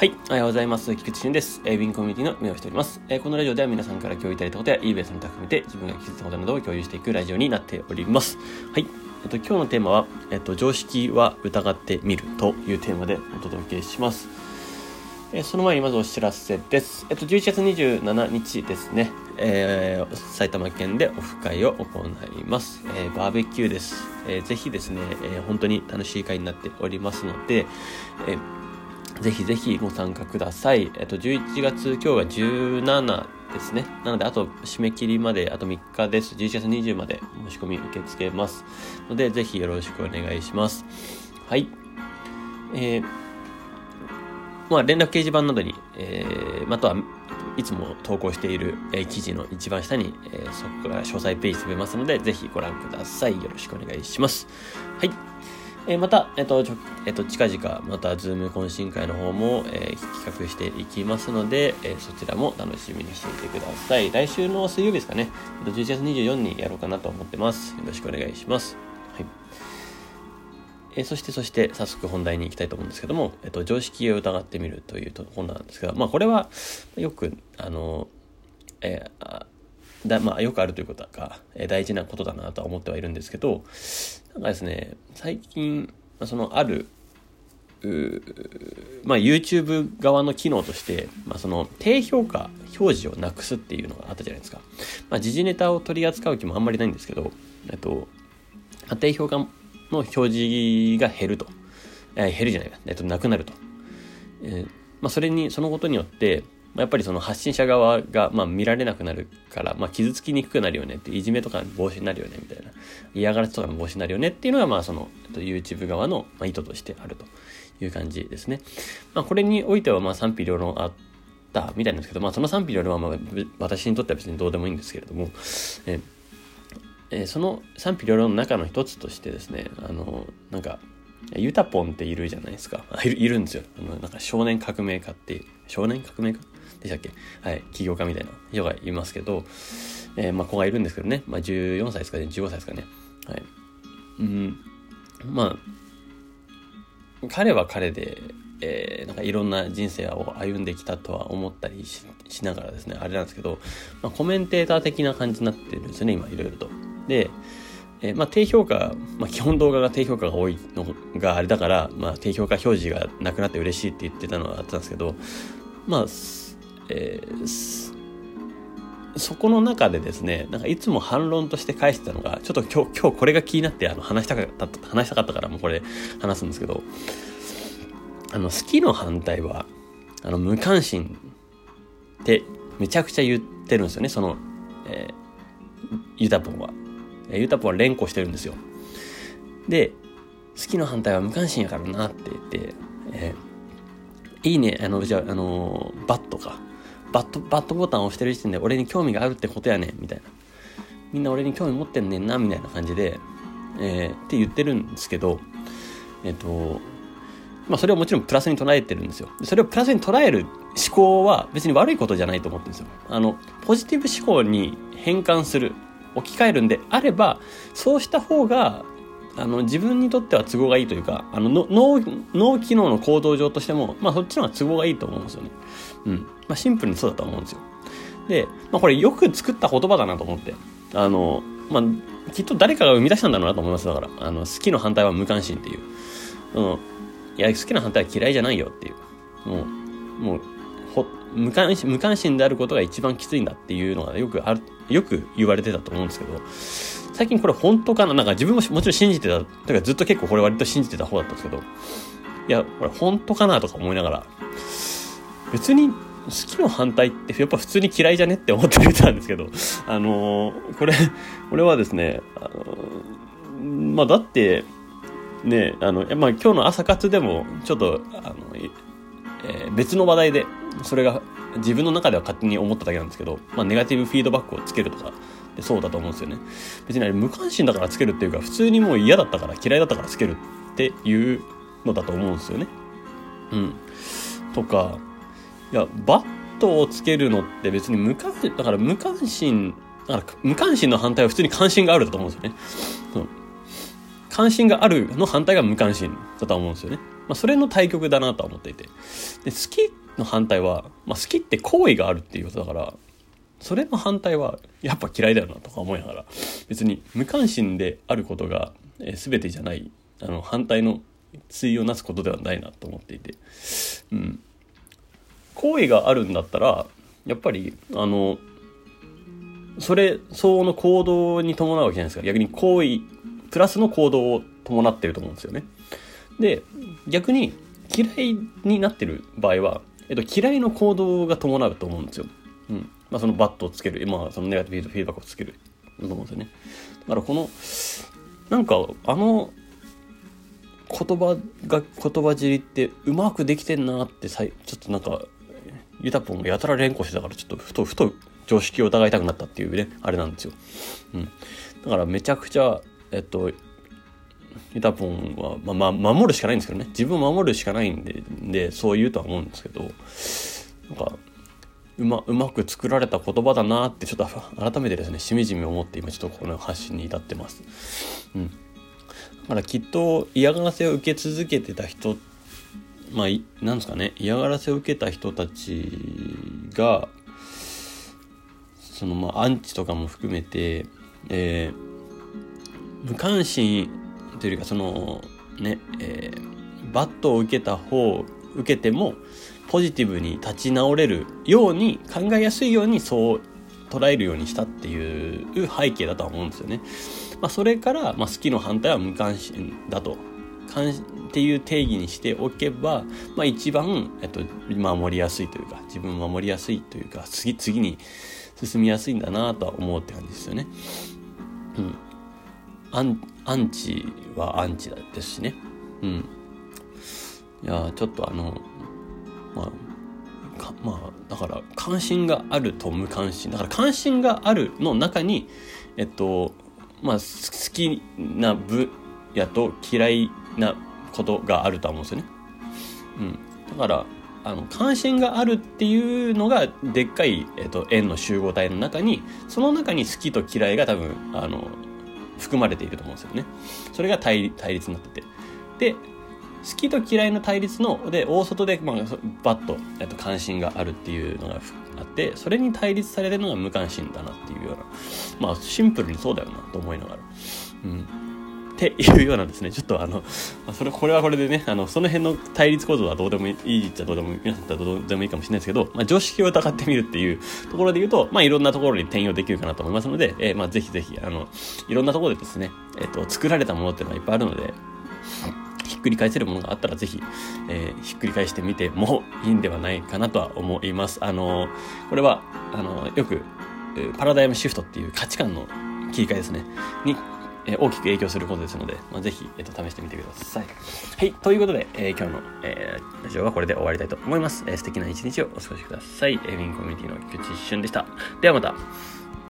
はい。おはようございます。菊池俊です。えー、ウィンコミュニティの目をしております。えー、このラジオでは皆さんから共有いただいたことや eBay さんと含めて自分が気づいたことなどを共有していくラジオになっております。はい。えっと、今日のテーマは、えっと、常識は疑ってみるというテーマでお届けします。えー、その前にまずお知らせです。えっと、11月27日ですね、えー、埼玉県でオフ会を行います。えー、バーベキューです。えー、ぜひですね、えー、本当に楽しい会になっておりますので、えーぜひぜひご参加ください。えっと、11月、今日が17ですね。なので、あと、締め切りまで、あと3日です。11月20まで申し込み受け付けます。ので、ぜひよろしくお願いします。はい。えー、まあ、連絡掲示板などに、えー、またはいつも投稿している、えー、記事の一番下に、えー、そこから詳細ページ飛べますので、ぜひご覧ください。よろしくお願いします。はい。え、また、えっ、と、えっ、と、近々、また、ズーム懇親会の方も、えー、企画していきますので、えそちらも楽しみにしていてください。来週の水曜日ですかね、えっと、11月24日にやろうかなと思ってます。よろしくお願いします。はい。えそして、そして、早速本題に行きたいと思うんですけども、えっと、常識を疑ってみるというところなんですが、まあ、これは、よく、あの、えー、だまあ、よくあるということが、え大事なことだなとは思ってはいるんですけど、なんかですね、最近、そのある、まあ、YouTube 側の機能として、まあ、その低評価表示をなくすっていうのがあったじゃないですか。まあ、時事ネタを取り扱う気もあんまりないんですけど、えっと、低評価の表示が減ると。え減るじゃないか。えっと、なくなると。えー、まあ、それに、そのことによって、やっぱりその発信者側が、まあ、見られなくなるから、まあ、傷つきにくくなるよねって、いじめとか防止になるよねみたいな、嫌がらせとかの防止になるよねっていうのが、まあ、その、YouTube 側の、意図としてあるという感じですね。まあ、これにおいては、まあ、賛否両論あったみたいなんですけど、まあ、その賛否両論は、まあ、私にとっては別にどうでもいいんですけれども、ええ、その賛否両論の中の一つとしてですね、あの、なんか、ユタポンっているじゃないですか。いるんですよ。あのなんか少年革命家っていう。少年革命家でしたっけ？はい、起業家みたいな人がいますけど、えー、まあ、子がいるんですけどね、まあ、14歳ですかね、15歳ですかね。はい。うん、まあ、彼は彼で、えー、なんかいろんな人生を歩んできたとは思ったりしながらですね、あれなんですけど、まあ、コメンテーター的な感じになってるんですよね、今いろいろと。で、えー、まあ、低評価、まあ、基本動画が低評価が多いのがあれだから、まあ、低評価表示がなくなって嬉しいって言ってたのはあったんですけど、まあ、えー、そこの中でですね、なんかいつも反論として返してたのが、ちょっと今日、今日これが気になってあの話したかった、話したかったからもうこれ話すんですけど、あの、好きの反対は、あの、無関心ってめちゃくちゃ言ってるんですよね、その、えー、ユタポンは。ユタポンは連呼してるんですよ。で、好きの反対は無関心やからなって言って、えー、いいね、あの、じゃあ、あのバットか。バット、バットボタンを押してる時点で俺に興味があるってことやねん、みたいな。みんな俺に興味持ってんねんな、みたいな感じで、えー、って言ってるんですけど、えっ、ー、と、まあそれをもちろんプラスに捉えてるんですよ。それをプラスに捉える思考は別に悪いことじゃないと思ってるんですよ。あの、ポジティブ思考に変換する、置き換えるんであれば、そうした方があの、自分にとっては都合がいいというか、あの、脳、脳機能の行動上としても、まあそっちの方が都合がいいと思うんですよね。うん。まあシンプルにそうだと思うんですよ。で、まあこれよく作った言葉だなと思って。あの、まあ、きっと誰かが生み出したんだろうなと思います。だから、あの、好きの反対は無関心っていう。うん。いや、好きな反対は嫌いじゃないよっていう。もう、もう、ほ、無関心、無関心であることが一番きついんだっていうのがよくある、よく言われてたと思うんですけど、最近これ本当かな？なんか自分ももちろん信じてた。だかずっと結構これ割と信じてた方だったんですけど、いや、これ本当かな？とか思いながら、別に好きの反対ってやっぱ普通に嫌いじゃねって思ってみたんですけど、あのー、これ、これはですね、あのー、まあだって、ね、あの、まあ今日の朝活でもちょっと、あの、えー、別の話題で、それが自分の中では勝手に思っただけなんですけど、まあネガティブフィードバックをつけるとか、そうだと思うんですよね。別にあれ無関心だからつけるっていうか、普通にもう嫌だったから嫌いだったからつけるっていうのだと思うんですよね。うん。とか、いや、バットをつけるのって別に無関心、だから無関心、だから無関心の反対は普通に関心があるだと思うんですよね。う。関心があるの反対が無関心だと思うんですよね。まあ、それの対極だなとは思っていて。で、好きの反対は、まあ、好きって好意があるっていうことだから、それの反対はやっぱ嫌いだよなとか思いながら、別に無関心であることが、えー、全てじゃない、あの、反対の対をなすことではないなと思っていて。うん。好意があるんだったら、やっぱり、あの、それ相応の行動に伴うわけじゃないですか。逆に行為、プラスの行動を伴ってると思うんですよね。で、逆に嫌いになってる場合は、えっと、嫌いの行動が伴うと思うんですよ。うん。まあ、そのバットをつける、まあ、そのネガティブフィードバックをつけると思うんですよね。だからこの、なんか、あの、言葉が、言葉尻ってうまくできてんなって、ちょっとなんか、ユタポンがやたら連呼してたから、ちょっとふと、ふと常識を疑いたくなったっていうね、あれなんですよ。うん。だからめちゃくちゃ、えっと、ユタポンは、まあ、ま、守るしかないんですけどね。自分を守るしかないんで、で、そう言うとは思うんですけど、なんか、うま、うまく作られた言葉だなって、ちょっと改めてですね、しみじみ思って今ちょっとこの発信に至ってます。うん。だからきっと嫌がらせを受け続けてた人、まあ、なんですかね、嫌がらせを受けた人たちが、そのまあアンチとかも含めて、えー、無関心というかそのね、えー、バットを受けた方受けてもポジティブに立ち直れるように考えやすいようにそう捉えるようにしたっていう背景だとは思うんですよね。まあ、それから、まあ、好きの反対は無関心だと。っていう定義にしておけば、まあ、一番、えっと、守りやすいというか自分守りやすいというか次次に進みやすいんだなとは思うって感じですよね。うん。アンアンチはアンチですしね。うん。いやちょっとあの、まあ、まあ、だから、関心があると無関心。だから、関心があるの中に、えっと、まあ、好きな部やと嫌いなことがあると思うんですよね。うん。だから、あの関心があるっていうのがでっかい、えっと、円の集合体の中にその中に好きと嫌いが多分あの含まれていると思うんですよね。それが対対立になってて。で好きと嫌いの対立ので大外で、まあ、バッと、えっと、関心があるっていうのがあってそれに対立されてるのが無関心だなっていうようなまあシンプルにそうだよなと思いながら。うんっていうようなですね、ちょっとあのま、それ、これはこれでね、あの、その辺の対立構造はどうでもいいっちゃどうでも、皆さんだったらどうでもいいかもしれないですけど、まあ、常識を疑ってみるっていうところで言うと、まあ、いろんなところに転用できるかなと思いますので、えー、まあ、ぜひぜひ、あの、いろんなところでですね、えっ、ー、と、作られたものっていうのはいっぱいあるので、ひっくり返せるものがあったらぜひ、えー、ひっくり返してみてもいいんではないかなとは思います。あのこれは、あのよく、パラダイムシフトっていう価値観の切り替えですね。にえ大きく影響することですので、まあ、ぜひ、えっと、試してみてください。はい。ということで、えー、今日の、えー、ラジオはこれで終わりたいと思います。えー、素敵な一日をお過ごしください。エビ、ンコミュニティの菊池俊でした。ではまた。